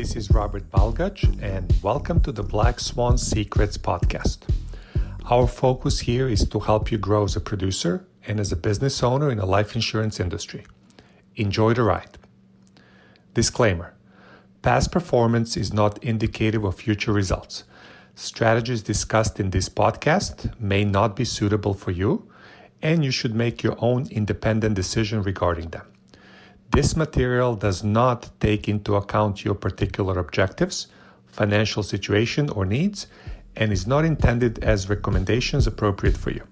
This is Robert Balgach, and welcome to the Black Swan Secrets podcast. Our focus here is to help you grow as a producer and as a business owner in the life insurance industry. Enjoy the ride. Disclaimer Past performance is not indicative of future results. Strategies discussed in this podcast may not be suitable for you, and you should make your own independent decision regarding them. This material does not take into account your particular objectives, financial situation, or needs, and is not intended as recommendations appropriate for you.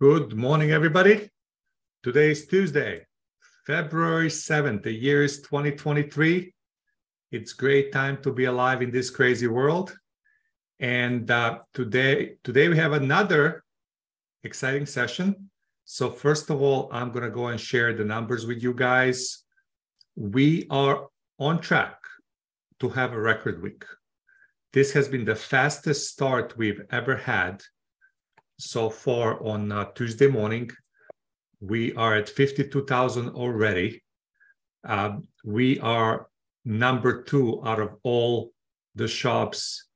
Good morning, everybody. Today is Tuesday, February 7th. The year is 2023. It's great time to be alive in this crazy world. And uh, today, today we have another exciting session. So first of all, I'm going to go and share the numbers with you guys. We are on track to have a record week. This has been the fastest start we've ever had so far on uh, Tuesday morning. We are at 52,000 already. Uh, we are number two out of all the shops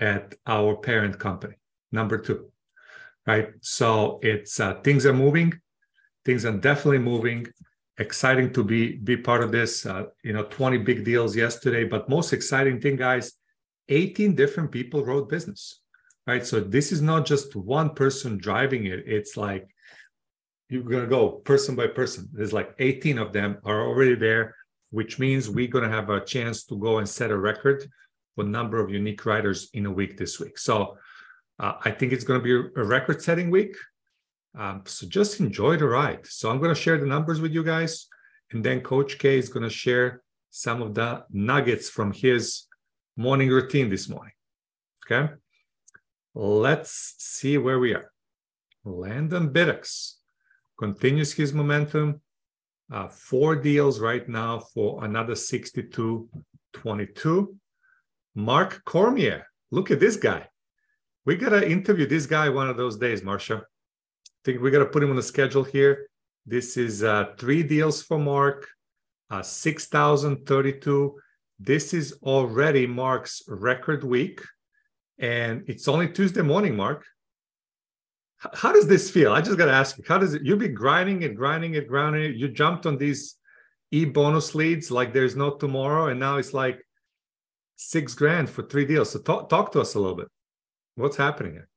at our parent company, number two, right? So it's uh, things are moving, things are definitely moving. Exciting to be be part of this. Uh, you know, 20 big deals yesterday, but most exciting thing, guys, 18 different people wrote business, right? So this is not just one person driving it. It's like you're gonna go person by person. There's like 18 of them are already there, which means we're gonna have a chance to go and set a record for number of unique writers in a week this week. So uh, I think it's going to be a record setting week. Um, so just enjoy the ride. So I'm going to share the numbers with you guys. And then Coach K is going to share some of the nuggets from his morning routine this morning. Okay. Let's see where we are. Landon Biddux continues his momentum. Uh, four deals right now for another 62 22. Mark Cormier. Look at this guy. We got to interview this guy one of those days, Marcia. I think we got to put him on the schedule here. This is uh, three deals for Mark, uh, 6,032. This is already Mark's record week. And it's only Tuesday morning, Mark. How does this feel? I just got to ask you, how does it? You've been grinding and grinding and grinding. You jumped on these e bonus leads like there's no tomorrow. And now it's like six grand for three deals. So talk talk to us a little bit. What's happening here?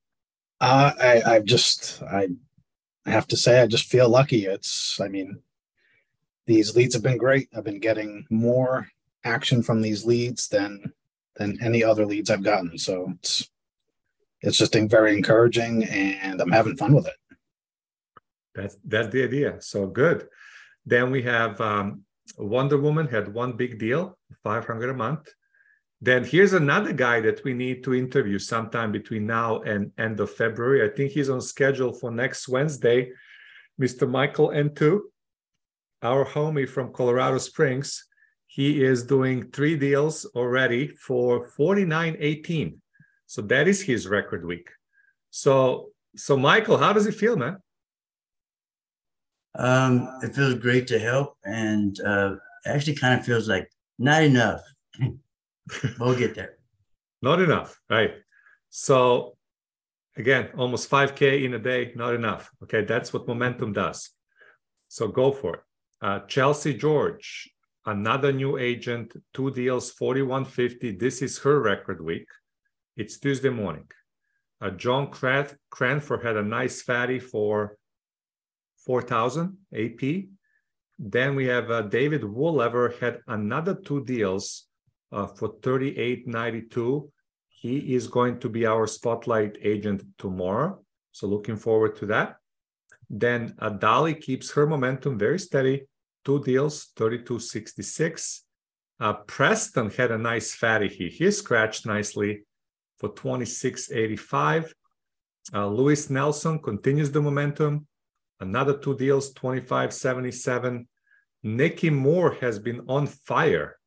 Uh, I I just I I have to say I just feel lucky. It's I mean these leads have been great. I've been getting more action from these leads than than any other leads I've gotten. So it's it's just been very encouraging and I'm having fun with it. That's that's the idea. So good. Then we have um, Wonder Woman had one big deal, 500 a month. Then here's another guy that we need to interview sometime between now and end of February. I think he's on schedule for next Wednesday, Mr. Michael N2, our homie from Colorado Springs. He is doing three deals already for 49.18. So that is his record week. So, so Michael, how does it feel, man? Um, it feels great to help, and uh, actually, kind of feels like not enough. we'll get there. Not enough, right? So again, almost 5K in a day, not enough. Okay, that's what momentum does. So go for it. Uh, Chelsea George, another new agent, two deals, 4150. This is her record week. It's Tuesday morning. Uh, John Cranford had a nice fatty for 4,000 AP. Then we have uh, David Woolever had another two deals uh, for 38.92. He is going to be our spotlight agent tomorrow. So looking forward to that. Then Adali keeps her momentum very steady. Two deals, 32.66. Uh, Preston had a nice fatty. He, he scratched nicely for 26.85. Uh, Nelson continues the momentum. Another two deals, 25.77. Nikki Moore has been on fire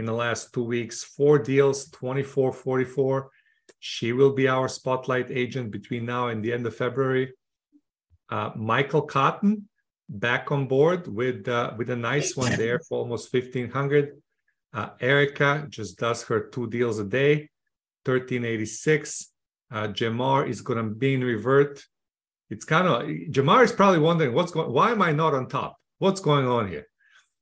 in the last two weeks, four deals, 24 44. She will be our spotlight agent between now and the end of February. Uh, Michael Cotton back on board with uh, with a nice one there for almost 1500. Uh, Erica just does her two deals a day, 1386. Uh, Jamar is going to be in revert. It's kind of Jamar is probably wondering what's going. Why am I not on top? What's going on here?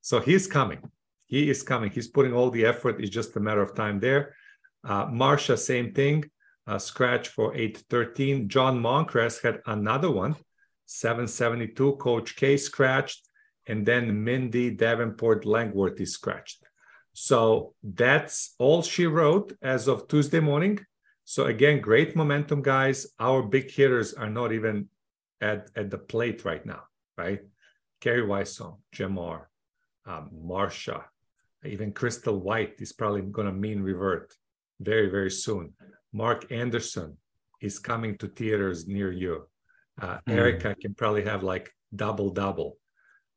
So he's coming. He is coming. He's putting all the effort. It's just a matter of time there. Uh, Marsha, same thing. Uh, scratch for 813. John Moncrief had another one, 772. Coach K scratched. And then Mindy Davenport Langworthy scratched. So that's all she wrote as of Tuesday morning. So again, great momentum, guys. Our big hitters are not even at, at the plate right now, right? Carrie Weissong, Jamar, um, Marsha, even Crystal White is probably going to mean revert very, very soon. Mark Anderson is coming to theaters near you. Uh, mm. Erica can probably have like double double.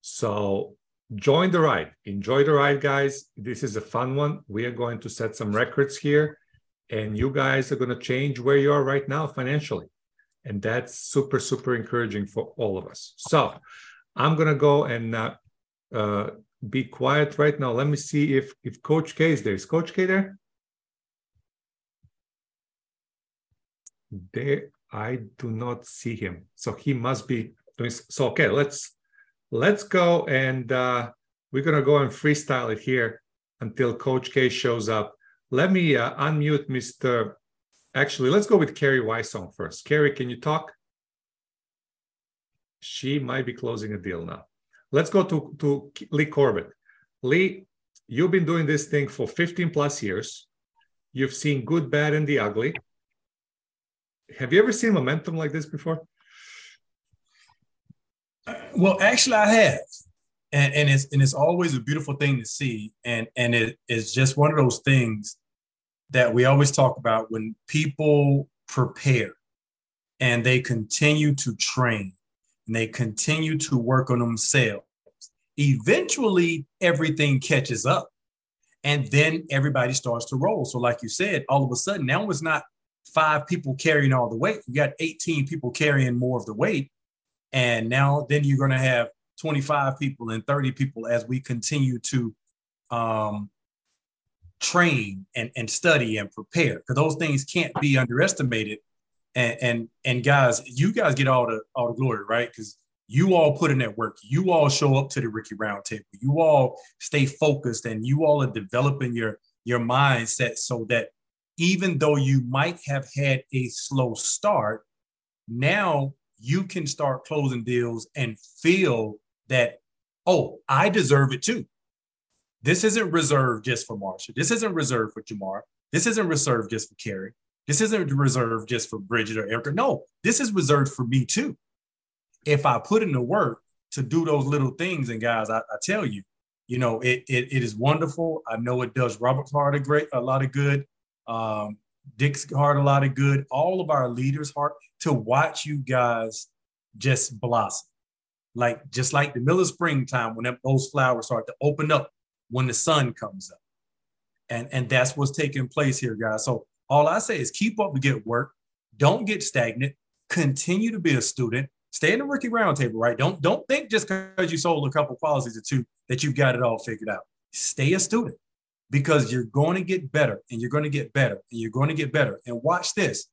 So join the ride. Enjoy the ride, guys. This is a fun one. We are going to set some records here, and you guys are going to change where you are right now financially. And that's super, super encouraging for all of us. So I'm going to go and uh, uh, be quiet right now. Let me see if if Coach K is there. Is Coach K there? There, I do not see him. So he must be doing. So okay, let's let's go and uh, we're gonna go and freestyle it here until Coach K shows up. Let me uh, unmute Mr. Actually, let's go with Carrie Weissong first. Carrie, can you talk? She might be closing a deal now. Let's go to, to Lee Corbett. Lee, you've been doing this thing for 15 plus years. You've seen good, bad, and the ugly. Have you ever seen momentum like this before? Well, actually, I have. And, and it's and it's always a beautiful thing to see. And and it is just one of those things that we always talk about when people prepare and they continue to train and they continue to work on themselves, eventually everything catches up. And then everybody starts to roll. So, like you said, all of a sudden, now it's not five people carrying all the weight. You got 18 people carrying more of the weight. And now then you're going to have 25 people and 30 people as we continue to um, train and, and study and prepare because those things can't be underestimated and and and guys, you guys get all the all the glory, right? Because you all put in that work. You all show up to the Rookie Roundtable. You all stay focused, and you all are developing your your mindset so that even though you might have had a slow start, now you can start closing deals and feel that, oh, I deserve it too. This isn't reserved just for Marsha. This isn't reserved for Jamar. This isn't reserved just for Carrie. This isn't reserved just for Bridget or Erica. No, this is reserved for me too. If I put in the work to do those little things, and guys, I, I tell you, you know, it, it, it is wonderful. I know it does Robert's heart a great a lot of good, um, Dick's heart a lot of good, all of our leaders' heart to watch you guys just blossom. Like just like the middle of springtime when those flowers start to open up when the sun comes up. And, and that's what's taking place here, guys. So all I say is keep up to get work. Don't get stagnant. Continue to be a student. Stay in the rookie roundtable, right? Don't don't think just because you sold a couple policies or two that you've got it all figured out. Stay a student because you're going to get better and you're going to get better and you're going to get better. And watch this.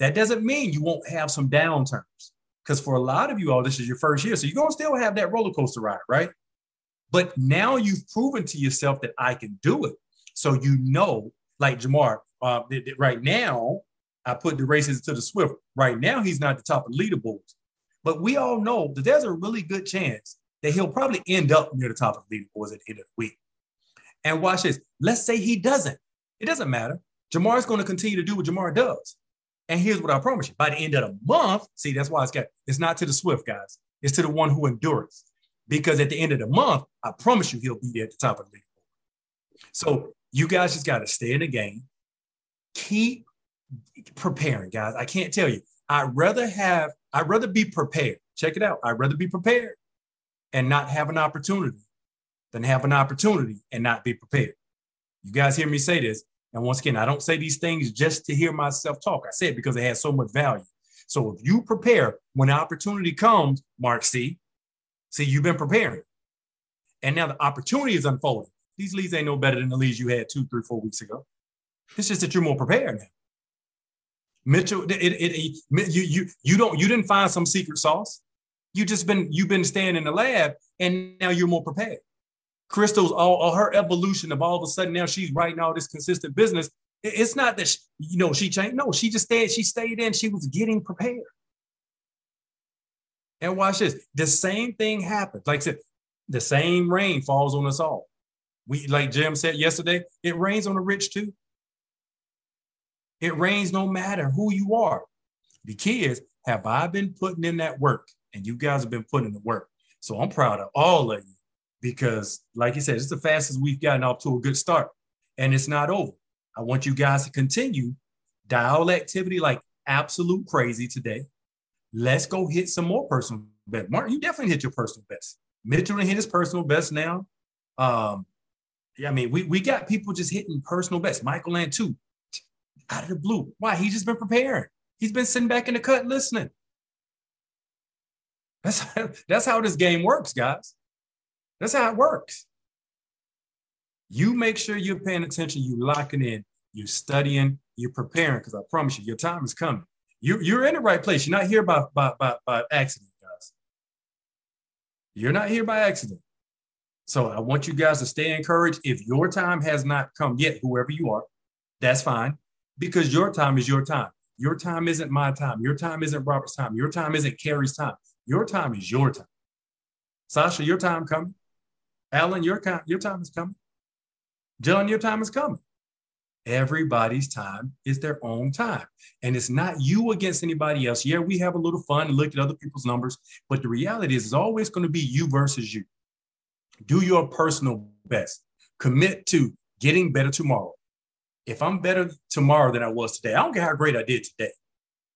That doesn't mean you won't have some downturns. Because for a lot of you all, this is your first year. So you're going to still have that roller coaster ride, right? But now you've proven to yourself that I can do it. So you know, like Jamar, uh, right now, I put the races to the Swift. Right now, he's not the top of the leaderboards. But we all know that there's a really good chance that he'll probably end up near the top of the leaderboards at the end of the week. And watch this. Let's say he doesn't. It doesn't matter. Jamar is going to continue to do what Jamar does. And here's what I promise you: by the end of the month, see, that's why it's got it's not to the swift guys, it's to the one who endures. Because at the end of the month, I promise you, he'll be there at the top of the leaderboard. So you guys just got to stay in the game, keep preparing, guys. I can't tell you. I'd rather have, I'd rather be prepared. Check it out. I'd rather be prepared and not have an opportunity than have an opportunity and not be prepared. You guys hear me say this. And once again, I don't say these things just to hear myself talk. I say it because it has so much value. So if you prepare when the opportunity comes, Mark C, see, you've been preparing. And now the opportunity is unfolding. These leads ain't no better than the leads you had two, three, four weeks ago. It's just that you're more prepared now. Mitchell, it, it, it, you, you, you don't, you didn't find some secret sauce. You just been, you've been staying in the lab and now you're more prepared. Crystal's all, all her evolution of all of a sudden now she's writing all this consistent business. It's not that she, you know she changed. No, she just stayed. She stayed in. She was getting prepared. And watch this. The same thing happens. Like I said, the same rain falls on us all. We, like Jim said yesterday, it rains on the rich too. It rains no matter who you are. The key is, have I been putting in that work? And you guys have been putting in the work. So I'm proud of all of you because, like you said, it's the fastest we've gotten off to a good start. And it's not over. I want you guys to continue dial activity like absolute crazy today. Let's go hit some more personal best. Martin, you definitely hit your personal best. Mitchell hit his personal best now. Um, yeah, I mean, we, we got people just hitting personal best. Michael and too, out of the blue. Why? He's just been preparing. He's been sitting back in the cut listening. That's, that's how this game works, guys. That's how it works. You make sure you're paying attention, you're locking in, you're studying, you're preparing, because I promise you, your time is coming. You, you're in the right place. You're not here by, by, by, by accident, guys. You're not here by accident. So I want you guys to stay encouraged. If your time has not come yet, whoever you are, that's fine, because your time is your time. Your time isn't my time. Your time isn't Robert's time. Your time isn't Carrie's time. Your time is your time. Sasha, your time coming. Alan, your time, your time is coming. John, your time is coming. Everybody's time is their own time. And it's not you against anybody else. Yeah, we have a little fun and look at other people's numbers, but the reality is it's always going to be you versus you. Do your personal best. Commit to getting better tomorrow. If I'm better tomorrow than I was today, I don't care how great I did today.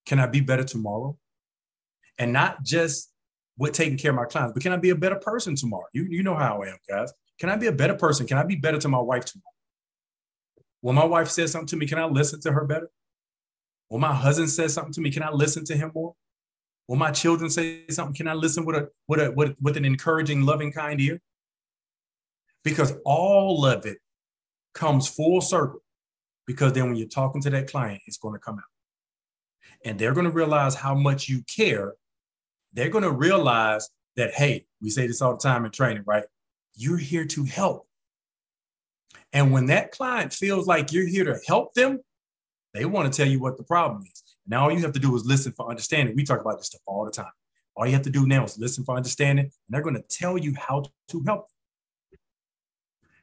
Can I be better tomorrow? And not just with taking care of my clients, but can I be a better person tomorrow? You, you know how I am, guys. Can I be a better person? Can I be better to my wife tomorrow? When my wife says something to me, can I listen to her better? When my husband says something to me, can I listen to him more? When my children say something, can I listen with a with a with, with an encouraging, loving, kind ear? Because all of it comes full circle. Because then when you're talking to that client, it's going to come out. And they're going to realize how much you care. They're going to realize that, hey, we say this all the time in training, right? You're here to help. And when that client feels like you're here to help them, they want to tell you what the problem is. Now all you have to do is listen for understanding. We talk about this stuff all the time. All you have to do now is listen for understanding, and they're going to tell you how to help.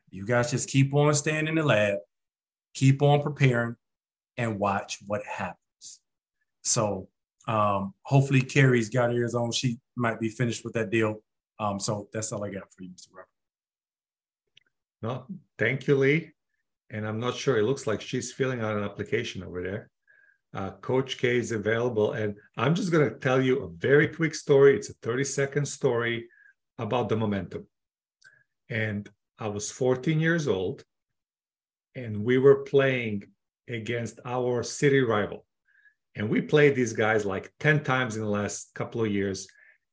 You guys just keep on staying in the lab, keep on preparing, and watch what happens. So um, hopefully Carrie's got hers on. She might be finished with that deal. Um, so that's all I got for you, Mr. Robert. No, thank you, Lee. And I'm not sure. It looks like she's filling out an application over there. Uh, Coach K is available. And I'm just going to tell you a very quick story. It's a 30 second story about the momentum. And I was 14 years old, and we were playing against our city rival. And we played these guys like 10 times in the last couple of years.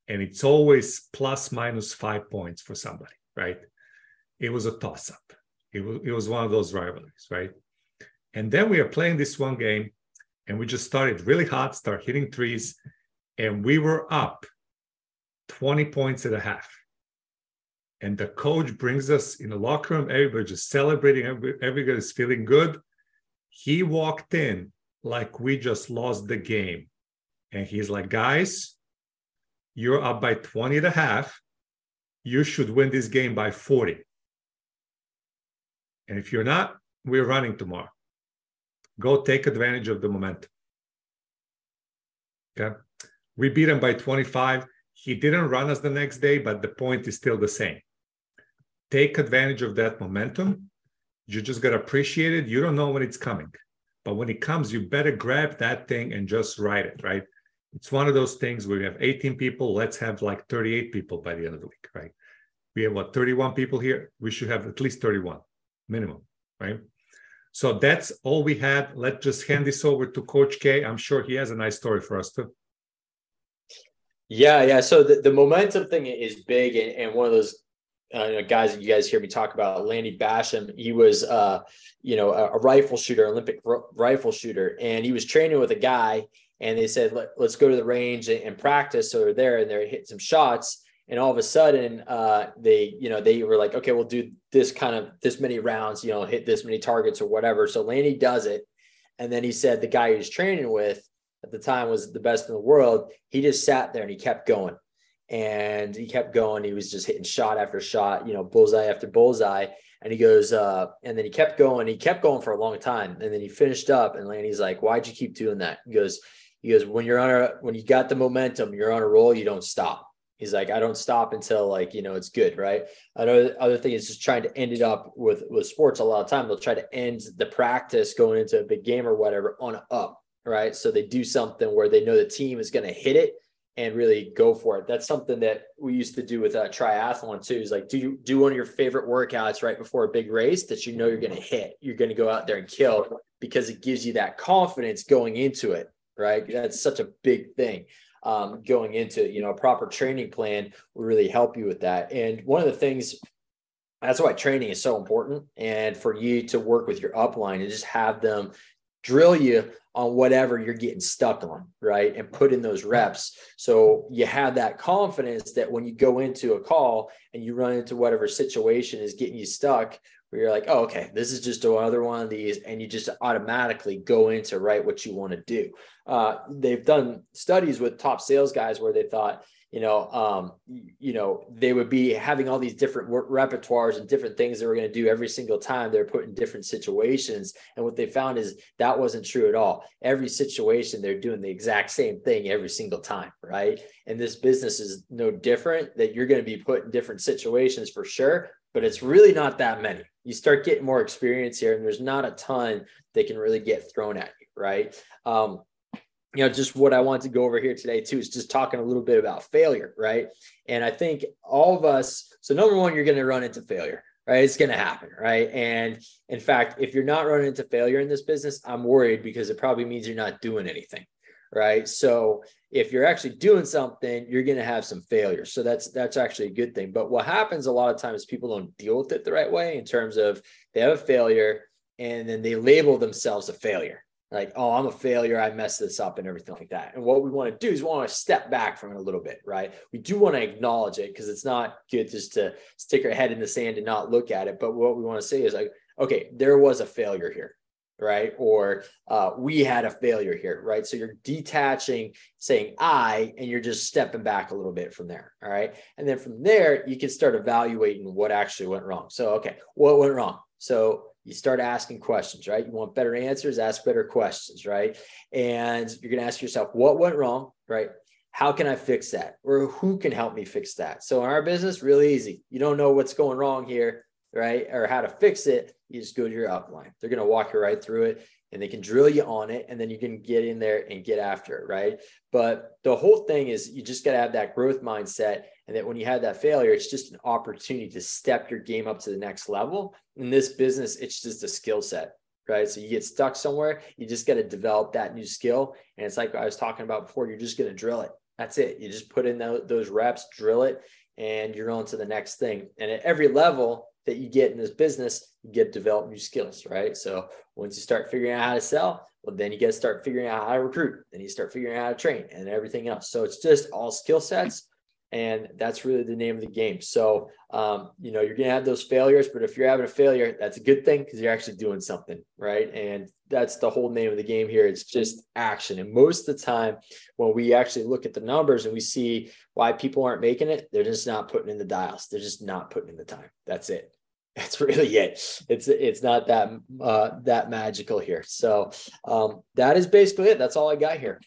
And it's always plus minus five points for somebody, right? it was a toss up. It was, it was one of those rivalries, right? And then we are playing this one game and we just started really hot, start hitting threes, and we were up 20 points at a half. And the coach brings us in the locker room, everybody just celebrating, everybody's feeling good. He walked in like we just lost the game. And he's like, guys, you're up by 20 and a half. You should win this game by 40. And if you're not, we're running tomorrow. Go take advantage of the momentum. Okay. We beat him by 25. He didn't run us the next day, but the point is still the same. Take advantage of that momentum. You just got to appreciate it. You don't know when it's coming. But when it comes, you better grab that thing and just ride it, right? It's one of those things where we have 18 people. Let's have like 38 people by the end of the week, right? We have what, 31 people here? We should have at least 31 minimum, right? So that's all we had. Let's just hand this over to Coach K. I'm sure he has a nice story for us too. Yeah, yeah. So the, the momentum thing is big, and, and one of those uh, guys you guys hear me talk about, Lanny Bassham, he was, uh, you know, a, a, rifle shooter, Olympic r- rifle shooter, and he was training with a guy, and they said, Let, us go to the range and, and, practice. So they're there, and they're hitting some shots, and all of a sudden, uh, they, you know, they were like, okay, we'll do this kind of this many rounds, you know, hit this many targets or whatever. So Lanny does it, and then he said the guy he was training with at the time was the best in the world. He just sat there and he kept going and he kept going. He was just hitting shot after shot, you know, bullseye after bullseye. And he goes, uh, and then he kept going. He kept going for a long time. And then he finished up and Lanny's like, why'd you keep doing that? He goes, he goes, when you're on a, when you got the momentum, you're on a roll, you don't stop. He's like, I don't stop until like, you know, it's good. Right. Another other thing is just trying to end it up with, with sports. A lot of time they'll try to end the practice going into a big game or whatever on up right? So they do something where they know the team is going to hit it and really go for it. That's something that we used to do with a triathlon too. Is like, do you do one of your favorite workouts right before a big race that you know you're going to hit? You're going to go out there and kill because it gives you that confidence going into it, right? That's such a big thing. Um, going into you know a proper training plan will really help you with that. And one of the things that's why training is so important, and for you to work with your upline and just have them drill you on whatever you're getting stuck on, right? And put in those reps. So you have that confidence that when you go into a call and you run into whatever situation is getting you stuck, where you're like, oh, okay, this is just another one of these, and you just automatically go into right what you want to do. Uh, they've done studies with top sales guys where they thought, you know, um, you know, they would be having all these different repertoires and different things they were going to do every single time they're put in different situations. And what they found is that wasn't true at all. Every situation they're doing the exact same thing every single time, right? And this business is no different. That you're going to be put in different situations for sure, but it's really not that many. You start getting more experience here, and there's not a ton that can really get thrown at you, right? Um, you know, just what I want to go over here today too is just talking a little bit about failure, right? And I think all of us, so number one, you're going to run into failure, right? It's going to happen, right? And in fact, if you're not running into failure in this business, I'm worried because it probably means you're not doing anything, right? So if you're actually doing something, you're going to have some failure. So that's that's actually a good thing. But what happens a lot of times, people don't deal with it the right way in terms of they have a failure and then they label themselves a failure like, oh, I'm a failure. I messed this up and everything like that. And what we want to do is we want to step back from it a little bit, right? We do want to acknowledge it because it's not good just to stick our head in the sand and not look at it. But what we want to say is like, okay, there was a failure here, right? Or uh, we had a failure here, right? So you're detaching, saying I, and you're just stepping back a little bit from there, all right? And then from there, you can start evaluating what actually went wrong. So, okay, what went wrong? So you start asking questions, right? You want better answers, ask better questions, right? And you're going to ask yourself, what went wrong, right? How can I fix that? Or who can help me fix that? So in our business, really easy. You don't know what's going wrong here, right? Or how to fix it. You just go to your upline. They're going to walk you right through it and they can drill you on it and then you can get in there and get after it, right? But the whole thing is you just got to have that growth mindset and that when you have that failure, it's just an opportunity to step your game up to the next level. In this business, it's just a skill set, right? So you get stuck somewhere, you just got to develop that new skill. And it's like I was talking about before, you're just going to drill it. That's it. You just put in those reps, drill it, and you're on to the next thing. And at every level that you get in this business, you get to develop new skills, right? So once you start figuring out how to sell, well, then you got to start figuring out how to recruit. Then you start figuring out how to train and everything else. So it's just all skill sets and that's really the name of the game. So, um, you know, you're going to have those failures, but if you're having a failure, that's a good thing because you're actually doing something, right? And that's the whole name of the game here. It's just action. And most of the time, when we actually look at the numbers and we see why people aren't making it, they're just not putting in the dials. They're just not putting in the time. That's it. That's really it. It's it's not that uh, that magical here. So um, that is basically it. That's all I got here.